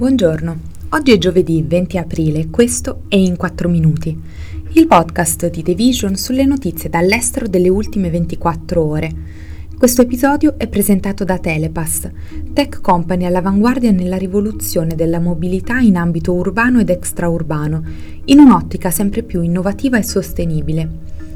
Buongiorno, oggi è giovedì 20 aprile, questo è In 4 Minuti, il podcast di The Vision sulle notizie dall'estero delle ultime 24 ore. Questo episodio è presentato da Telepass, tech company all'avanguardia nella rivoluzione della mobilità in ambito urbano ed extraurbano, in un'ottica sempre più innovativa e sostenibile.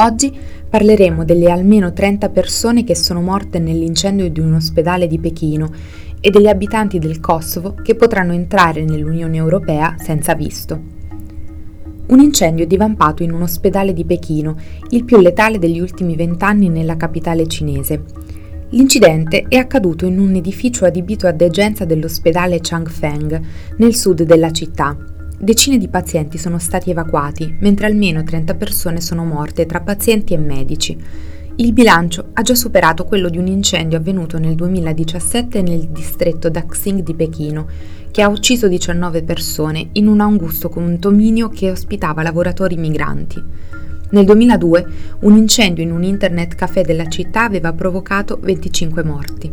Oggi parleremo delle almeno 30 persone che sono morte nell'incendio di un ospedale di Pechino e degli abitanti del Kosovo che potranno entrare nell'Unione Europea senza visto. Un incendio divampato in un ospedale di Pechino, il più letale degli ultimi vent'anni nella capitale cinese. L'incidente è accaduto in un edificio adibito a degenza dell'ospedale Changfeng, nel sud della città, Decine di pazienti sono stati evacuati, mentre almeno 30 persone sono morte tra pazienti e medici. Il bilancio ha già superato quello di un incendio avvenuto nel 2017 nel distretto Daxing di Pechino, che ha ucciso 19 persone in un angusto condominio che ospitava lavoratori migranti. Nel 2002 un incendio in un internet caffè della città aveva provocato 25 morti.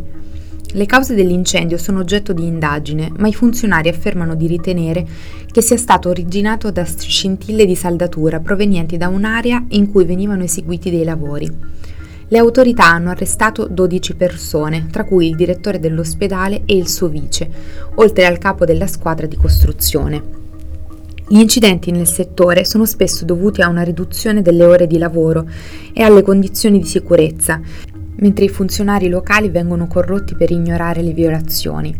Le cause dell'incendio sono oggetto di indagine, ma i funzionari affermano di ritenere che sia stato originato da scintille di saldatura provenienti da un'area in cui venivano eseguiti dei lavori. Le autorità hanno arrestato 12 persone, tra cui il direttore dell'ospedale e il suo vice, oltre al capo della squadra di costruzione. Gli incidenti nel settore sono spesso dovuti a una riduzione delle ore di lavoro e alle condizioni di sicurezza, mentre i funzionari locali vengono corrotti per ignorare le violazioni.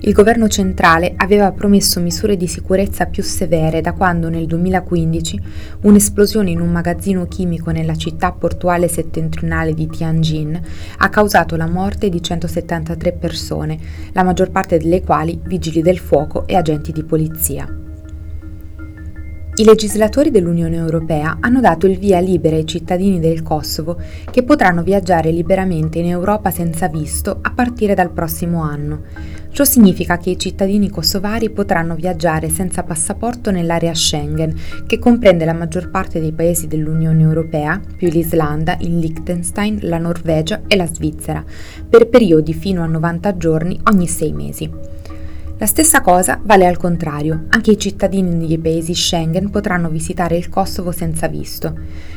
Il governo centrale aveva promesso misure di sicurezza più severe da quando nel 2015 un'esplosione in un magazzino chimico nella città portuale settentrionale di Tianjin ha causato la morte di 173 persone, la maggior parte delle quali vigili del fuoco e agenti di polizia. I legislatori dell'Unione Europea hanno dato il via libera ai cittadini del Kosovo che potranno viaggiare liberamente in Europa senza visto a partire dal prossimo anno. Ciò significa che i cittadini kosovari potranno viaggiare senza passaporto nell'area Schengen, che comprende la maggior parte dei paesi dell'Unione Europea, più l'Islanda, il Liechtenstein, la Norvegia e la Svizzera, per periodi fino a 90 giorni ogni sei mesi. La stessa cosa vale al contrario, anche i cittadini dei paesi Schengen potranno visitare il Kosovo senza visto.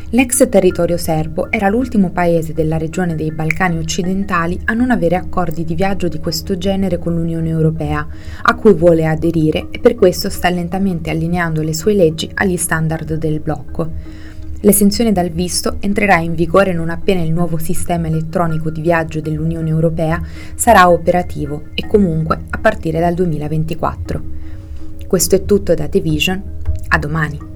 L'ex territorio serbo era l'ultimo paese della regione dei Balcani occidentali a non avere accordi di viaggio di questo genere con l'Unione Europea, a cui vuole aderire e per questo sta lentamente allineando le sue leggi agli standard del blocco. L'esenzione dal visto entrerà in vigore non appena il nuovo sistema elettronico di viaggio dell'Unione Europea sarà operativo e comunque a partire dal 2024. Questo è tutto da The Vision, a domani.